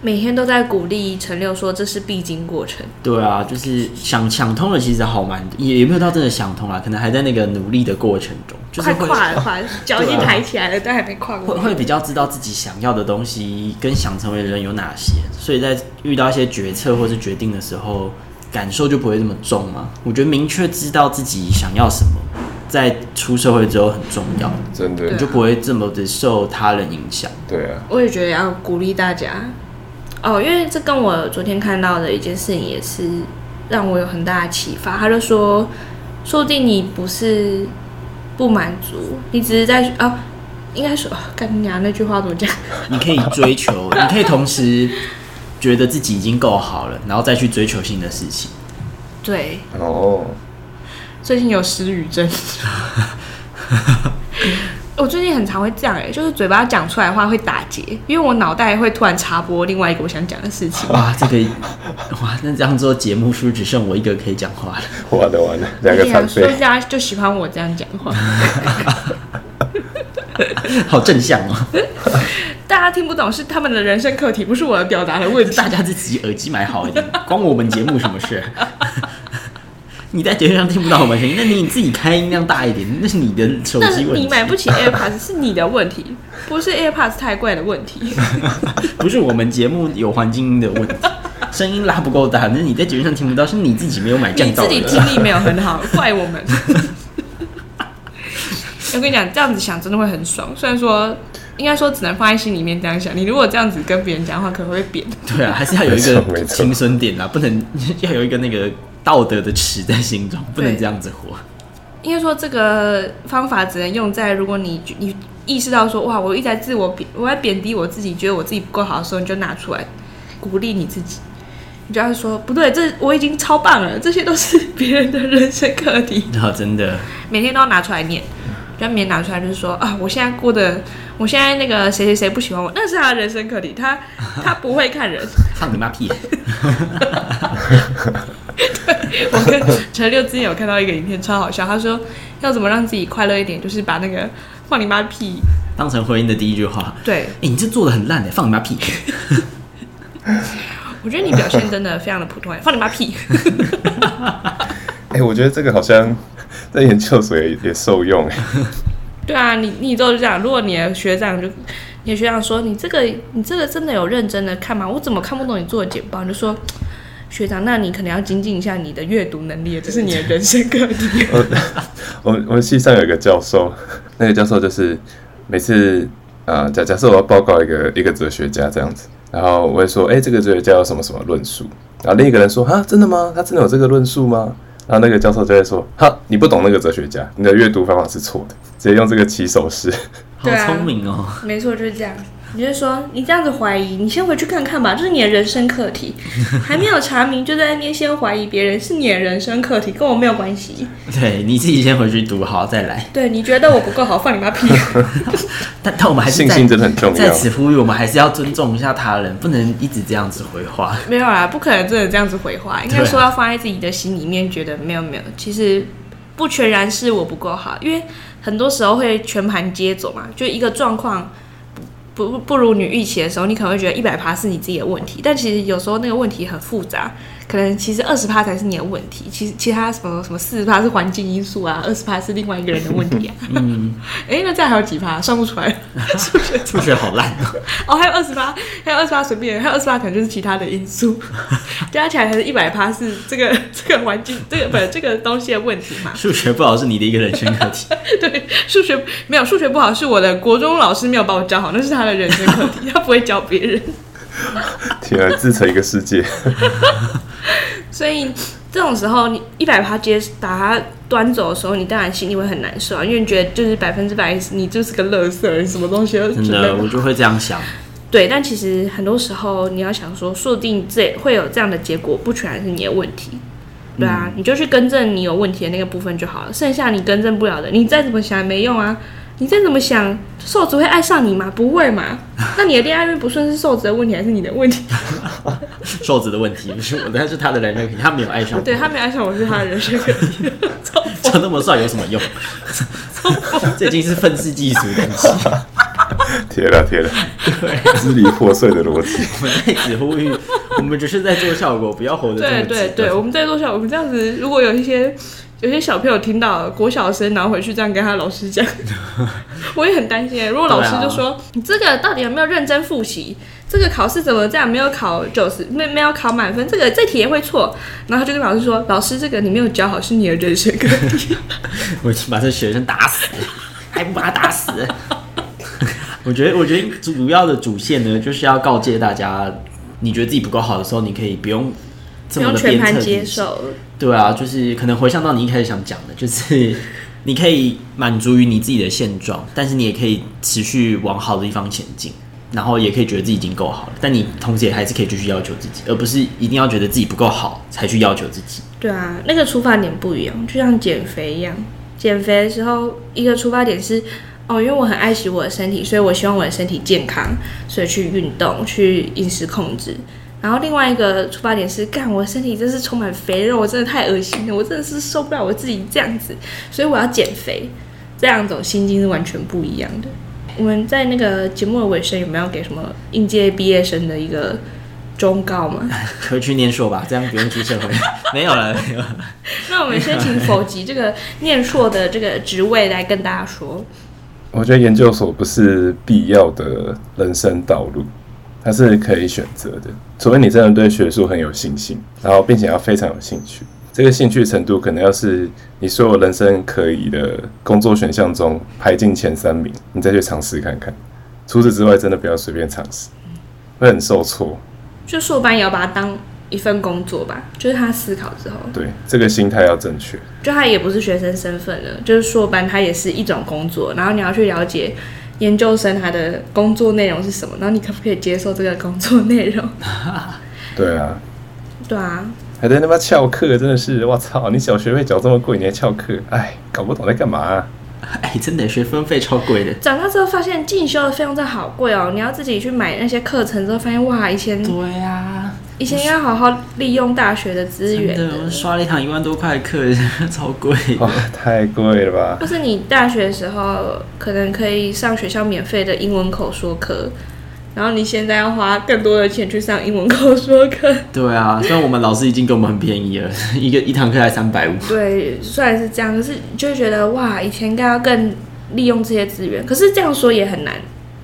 每天都在鼓励陈六说，这是必经过程。对啊，就是想想通了，其实好蛮也也没有到真的想通啊，可能还在那个努力的过程中，就是快跨了，跨脚已经抬起来了，啊、但还没跨过。会会比较知道自己想要的东西跟想成为的人有哪些，所以在遇到一些决策或是决定的时候，感受就不会这么重嘛。我觉得明确知道自己想要什么，在出社会之后很重要，真的，你就不会这么的受他人影响。对啊，我也觉得要鼓励大家。哦，因为这跟我昨天看到的一件事情也是让我有很大的启发。他就说，说不定你不是不满足，你只是在哦，应该说，干你娘那句话怎么讲？你可以追求，你可以同时觉得自己已经够好了，然后再去追求新的事情。对。哦。最近有失语症。我最近很常会这样哎、欸，就是嘴巴讲出来的话会打结，因为我脑袋会突然插播另外一个我想讲的事情。哇，这个哇，那这样做节目是不是只剩我一个可以讲话了？完了完了，两个残废。所以大家就喜欢我这样讲话，好正向哦。大家听不懂是他们的人生课题，不是我的表达的问题。大家自己耳机买好一点，关我们节目什么事？你在节目上听不到我们声音，那你自己开音量大一点，那是你的手机问题。你买不起 AirPods 是你的问题，不是 AirPods 太贵的问题。不是我们节目有环境音的问题，声音拉不够大，那是你在节目上听不到，是你自己没有买降噪。你自己听力没有很好，怪我们。我跟你讲，这样子想真的会很爽。虽然说，应该说只能放在心里面这样想。你如果这样子跟别人讲话，可能会扁。对啊，还是要有一个青春点啊，不能要有一个那个。道德的尺在心中，不能这样子活。应该说，这个方法只能用在如果你你意识到说，哇，我一直在自我贬，我在贬低我自己，觉得我自己不够好的时候，你就拿出来鼓励你自己。你就要说，不对，这我已经超棒了，这些都是别人的人生课题。好，真的，每天都要拿出来念，就要每天拿出来，就是说啊，我现在过的，我现在那个谁谁谁不喜欢我，那是他的人生课题，他他不会看人，放你妈屁！对，我跟陈六之前有看到一个影片，超好笑。他说要怎么让自己快乐一点，就是把那个放你妈屁当成婚姻的第一句话。对，哎、欸，你这做的很烂的，放你妈屁！我觉得你表现真的非常的普通，放你妈屁！哎、欸，我觉得这个好像在研究所也，也受用哎。对啊，你你都是这样。如果你的学长就你的学长说你这个你这个真的有认真的看吗？我怎么看不懂你做的简报？你就说学长，那你可能要精进一下你的阅读能力，这是你的人生课题。我我们系上有一个教授，那个教授就是每次啊假假设我要报告一个一个哲学家这样子，然后我会说，哎、欸，这个哲学家有什么什么论述？然后另一个人说，哈，真的吗？他真的有这个论述吗？然后那个教授就会说，哈，你不懂那个哲学家，你的阅读方法是错的，直接用这个起手式。好聪明哦！没错，就是这样。你就说你这样子怀疑，你先回去看看吧，这是你的人生课题。还没有查明，就在那边先怀疑别人，是你的人生课题，跟我没有关系。对，你自己先回去读好再来。对，你觉得我不够好，放你妈屁！但但我们还是信心真的很重要。在此呼吁，我们还是要尊重一下他人，不能一直这样子回话。没有啦，不可能真的这样子回话，应该说要放在自己的心里面，觉得没有没有，其实不全然是我不够好，因为很多时候会全盘接走嘛，就一个状况。不不如你预期的时候，你可能会觉得一百趴是你自己的问题，但其实有时候那个问题很复杂。可能其实二十趴才是你的问题，其实其他什么什么四十趴是环境因素啊，二十趴是另外一个人的问题啊。嗯，哎、欸，那这样还有几趴？算不出来。数学数学好烂哦。哦还有二十趴，还有二十趴随便，还有二十趴可能就是其他的因素，加起来还是一百趴是这个这个环境这个不是这个东西的问题嘛？数学不好是你的一个人生课题。对，数学没有数学不好是我的国中老师没有把我教好，那是他的人生课题，他不会教别人。天啊，自成一个世界。所以这种时候，你一百趴接把它端走的时候，你当然心里会很难受啊，因为你觉得就是百分之百你就是个垃圾，什么东西都 真的，我就会这样想。对，但其实很多时候你要想说，说不定这会有这样的结果，不全然是你的问题。对啊，嗯、你就去更正你有问题的那个部分就好了，剩下你更正不了的，你再怎么想也没用啊。你再怎么想，瘦子会爱上你吗？不会嘛？那你的恋爱运不顺是瘦子的问题还是你的问题？瘦子的问题不是我，但是他的人生问题，他没有爱上我。对，他没有爱上我是他的人生问题。长那么帅有什么用？这已经是愤世嫉俗的东西。贴了铁了，对，支离破碎的逻辑。我们在此呼吁，我们只是在做效果，不要活得这么对对对，我们在做效果。我们这样子，如果有一些。有些小朋友听到国小生，然后回去这样跟他老师讲，我也很担心。如果老师就说、啊、你这个到底有没有认真复习？这个考试怎么这样没有考九十，没没有考满分？这个这题也会错。然后他就跟老师说：“老师，这个你没有教好，是你的人生课题。”我已经把这学生打死，还不把他打死？我觉得，我觉得主要的主线呢，就是要告诫大家，你觉得自己不够好的时候，你可以不用。这么的全盘接受，对啊，就是可能回想到你一开始想讲的，就是 你可以满足于你自己的现状，但是你也可以持续往好的地方前进，然后也可以觉得自己已经够好了，但你同时也还是可以继续要求自己，而不是一定要觉得自己不够好才去要求自己。对啊，那个出发点不一样，就像减肥一样，减肥的时候一个出发点是哦，因为我很爱惜我的身体，所以我希望我的身体健康，所以去运动，去饮食控制。然后另外一个出发点是，干我身体真是充满肥肉，我真的太恶心了，我真的是受不了我自己这样子，所以我要减肥。这样种心境是完全不一样的。我们在那个节目的尾声有没有给什么应届毕业生的一个忠告吗？回去念硕吧，这样不用出社会。没有了，没有了。那我们先请否极这个念硕的这个职位来跟大家说。我觉得研究所不是必要的人生道路。它是可以选择的，除非你真的对学术很有信心，然后并且要非常有兴趣。这个兴趣程度可能要是你所有人生可以的工作选项中排进前三名，你再去尝试看看。除此之外，真的不要随便尝试，会很受挫。就硕班也要把它当一份工作吧，就是他思考之后，对这个心态要正确。就他也不是学生身份了，就是硕班，他也是一种工作，然后你要去了解。研究生他的工作内容是什么？然后你可不可以接受这个工作内容？对啊，对啊，还在那边翘课，真的是我操！你小学费缴这么贵，你还翘课？哎，搞不懂在干嘛啊？哎，真的学分费超贵的。长大之后发现进修的费用真的好贵哦！你要自己去买那些课程之后，发现哇，以前对啊。以前应该好好利用大学的资源的。我刷了一堂一万多块的课，超贵。哇，太贵了吧！就是你大学的时候可能可以上学校免费的英文口说课，然后你现在要花更多的钱去上英文口说课。对啊，虽然我们老师已经给我们很便宜了，一个一堂课才三百五。对，虽然是这样，可是就觉得哇，以前应该要更利用这些资源。可是这样说也很难，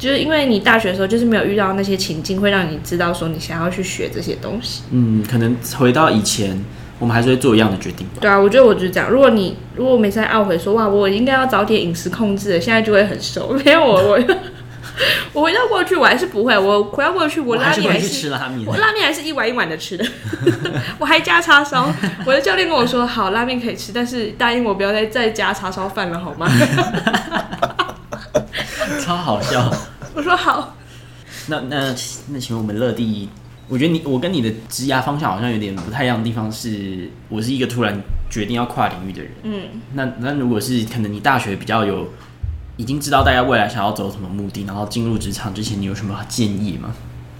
就是因为你大学的时候就是没有遇到那些情境，会让你知道说你想要去学这些东西。嗯，可能回到以前，我们还是会做一样的决定吧。对啊，我觉得我就是这样。如果你如果我每次在懊悔说哇，我应该要早点饮食控制了，现在就会很瘦。没有我我。我回到过去，我还是不会。我回到过去，我拉面还是，吃拉面。我拉面还是一碗一碗的吃的，我还加叉烧。我的教练跟我说：“好，拉面可以吃，但是答应我不要再再加叉烧饭了，好吗？”超好笑。我说好。那那那，请问我们乐蒂，我觉得你我跟你的职涯方向好像有点不太一样的地方是，我是一个突然决定要跨领域的人。嗯。那那如果是可能你大学比较有。已经知道大家未来想要走什么目的，然后进入职场之前，你有什么建议吗？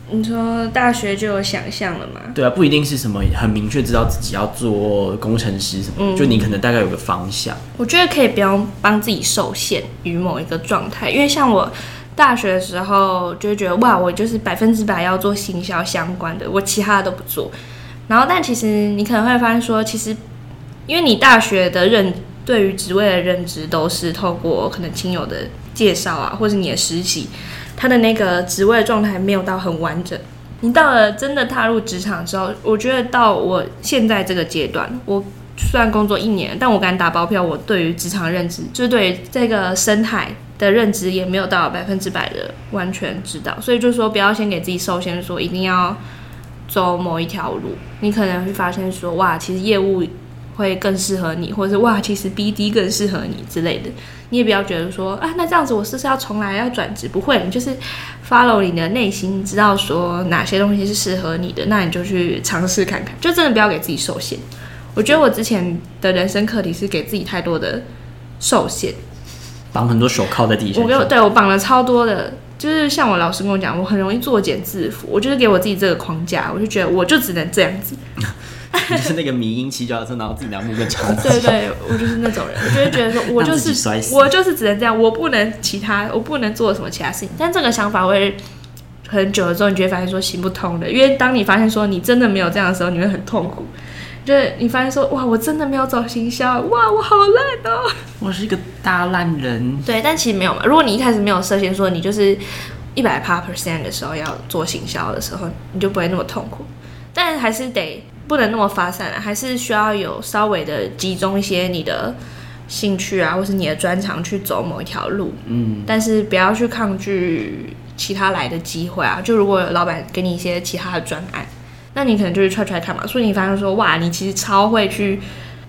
你说大学就有想象了吗？对啊，不一定是什么很明确知道自己要做工程师什么，嗯，就你可能大概有个方向。我觉得可以不用帮自己受限于某一个状态，因为像我大学的时候就会觉得哇，我就是百分之百要做行销相关的，我其他的都不做。然后，但其实你可能会发现说，其实因为你大学的认。对于职位的认知都是透过可能亲友的介绍啊，或是你的实习，他的那个职位状态没有到很完整。你到了真的踏入职场之后，我觉得到我现在这个阶段，我虽然工作一年，但我敢打包票，我对于职场认知，就是对这个生态的认知也没有到百分之百的完全知道。所以就是说，不要先给自己受限，说一定要走某一条路，你可能会发现说，哇，其实业务。会更适合你，或者是哇，其实 BD 更适合你之类的，你也不要觉得说啊，那这样子我是不是要重来要转职？不会，你就是 follow 你的内心，知道说哪些东西是适合你的，那你就去尝试看看，就真的不要给自己受限。我觉得我之前的人生课题是给自己太多的受限，绑很多手铐在地上。我给我对我绑了超多的，就是像我老师跟我讲，我很容易作茧自缚。我就是给我自己这个框架，我就觉得我就只能这样子。就是那个迷因骑脚踏车，然后自己拿木棍插。对对，我就是那种人，我就会觉得说，我就是我就是只能这样，我不能其他，我不能做什么其他事情。但这个想法会很久了之后，你就会发现说行不通的，因为当你发现说你真的没有这样的时候，你会很痛苦。就是你发现说哇，我真的没有走行销，哇，我好烂哦，我是一个大烂人。对，但其实没有嘛。如果你一开始没有设限，说你就是一百趴 percent 的时候要做行销的时候，你就不会那么痛苦。但还是得。不能那么发散啊，还是需要有稍微的集中一些你的兴趣啊，或是你的专长去走某一条路。嗯，但是不要去抗拒其他来的机会啊。就如果有老板给你一些其他的专案，那你可能就去 try try 看嘛。所以你发现说，哇，你其实超会去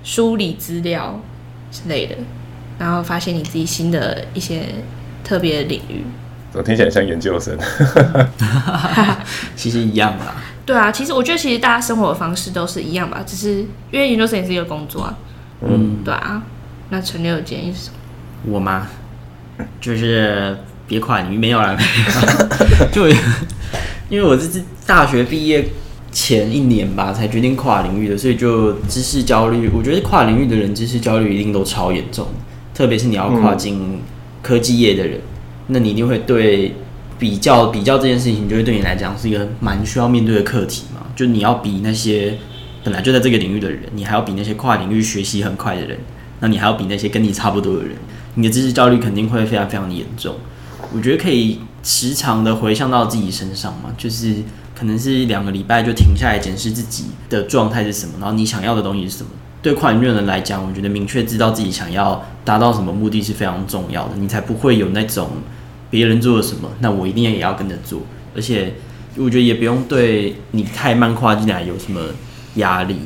梳理资料之类的，然后发现你自己新的一些特别的领域。我听起来像研究生，其实一样啦。对啊，其实我觉得其实大家生活的方式都是一样吧，只是因为研究生也是一个工作啊。嗯，对啊。那陈六有建议是什么？我吗？就是别跨领域，没有啦，没有。就因为我这是大学毕业前一年吧，才决定跨领域的，所以就知识焦虑。我觉得跨领域的人知识焦虑一定都超严重，特别是你要跨进科技业的人，嗯、那你一定会对。比较比较这件事情，就会对你来讲是一个蛮需要面对的课题嘛。就你要比那些本来就在这个领域的人，你还要比那些跨领域学习很快的人，那你还要比那些跟你差不多的人，你的知识焦虑肯定会非常非常的严重。我觉得可以时常的回向到自己身上嘛，就是可能是两个礼拜就停下来检视自己的状态是什么，然后你想要的东西是什么。对跨领域的人来讲，我觉得明确知道自己想要达到什么目的是非常重要的，你才不会有那种。别人做了什么，那我一定也要跟着做。而且，我觉得也不用对你太慢跨进来有什么压力。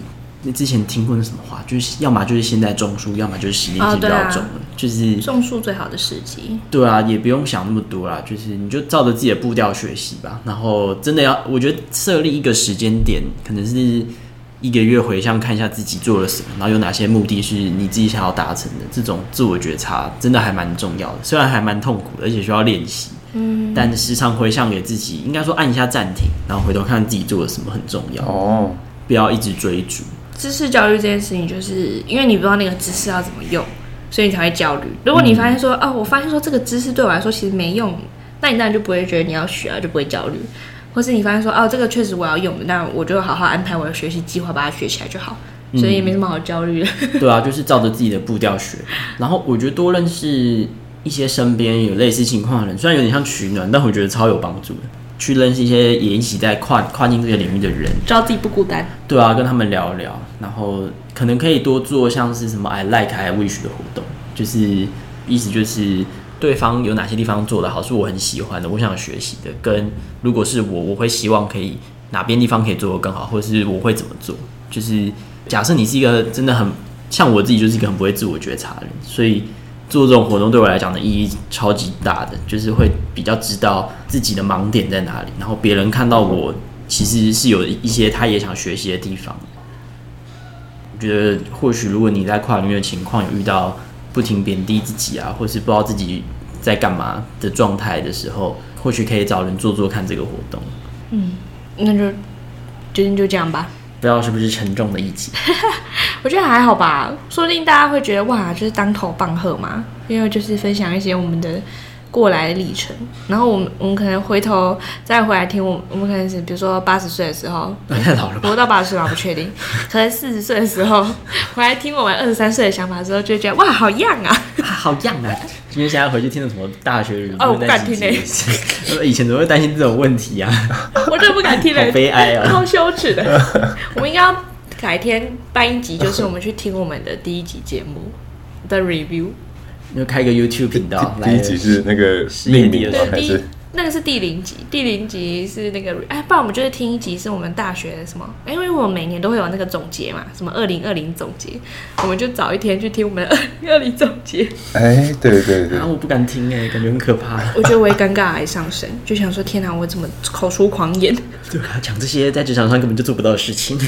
你之前听过那什么话？就是要么就是现在种树，要么就是十年前就要种了。就是种树最好的时机。对啊，也不用想那么多啦。就是你就照着自己的步调学习吧。然后真的要，我觉得设立一个时间点，可能是。一个月回向看一下自己做了什么，然后有哪些目的是你自己想要达成的，这种自我觉察真的还蛮重要的，虽然还蛮痛苦的，而且需要练习。嗯，但时常回向给自己，应该说按一下暂停，然后回头看自己做了什么很重要哦，不要一直追逐。知识教育这件事情，就是因为你不知道那个知识要怎么用，所以你才会焦虑。如果你发现说，嗯、哦，我发现说这个知识对我来说其实没用，那你当然就不会觉得你要学啊，就不会焦虑。或是你发现说，哦，这个确实我要用的，那我就好好安排我的学习计划，把它学起来就好，所以也没什么好焦虑的。嗯、对啊，就是照着自己的步调学。然后我觉得多认识一些身边有类似情况的人，虽然有点像取暖，但我觉得超有帮助的。去认识一些也一起在跨跨境这个领域的人，知道自己不孤单。对啊，跟他们聊一聊，然后可能可以多做像是什么 I like I wish 的活动，就是意思就是。对方有哪些地方做得好，是我很喜欢的，我想学习的。跟如果是我，我会希望可以哪边地方可以做得更好，或者是我会怎么做。就是假设你是一个真的很像我自己，就是一个很不会自我觉察的人，所以做这种活动对我来讲的意义超级大的，就是会比较知道自己的盲点在哪里，然后别人看到我其实是有一些他也想学习的地方。我觉得或许如果你在跨领域的情况有遇到。不停贬低自己啊，或是不知道自己在干嘛的状态的时候，或许可以找人做做看这个活动。嗯，那就决定就这样吧。不知道是不是沉重的一集？我觉得还好吧，说不定大家会觉得哇，就是当头棒喝嘛，因为就是分享一些我们的。过来的历程，然后我们我们可能回头再回来听我们我们可能是比如说八十岁的时候，太老了吧？活到八十岁吧，不确定。可能四十岁的时候回来听我们二十三岁的想法的时候，就觉得哇，好样啊，好样啊！因为现在回去听了什么大学语哦，我不敢听嘞。以前怎么会担心这种问题啊？我真的不敢听嘞，好悲哀啊，好羞耻的。我们应该要改天办一集，就是我们去听我们的第一集节目的 review。就开个 YouTube 频道，第一集是那个命名的还是？那个是第零集，第零集是那个哎，不然我们就是听一集是我们大学的什么？哎，因为我们每年都会有那个总结嘛，什么二零二零总结，我们就早一天去听我们的二 零二零总结。哎，对对对，然后我不敢听哎，感觉很可怕。我觉得我也尴尬癌上身，就想说天哪，我怎么口出狂言？对啊，讲这些在职场上根本就做不到的事情。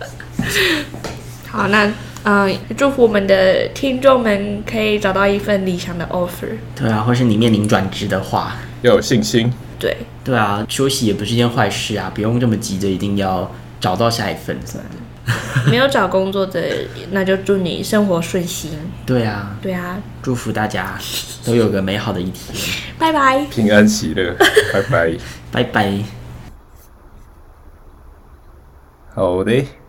好，那。嗯，祝福我们的听众们可以找到一份理想的 offer。对啊，或是你面临转职的话，要有信心。对，对啊，休息也不是一件坏事啊，不用这么急着一定要找到下一份，算了。没有找工作的，那就祝你生活顺心。对啊，对啊，祝福大家都有个美好的一天。拜拜，平安喜乐，拜拜，拜拜。好的。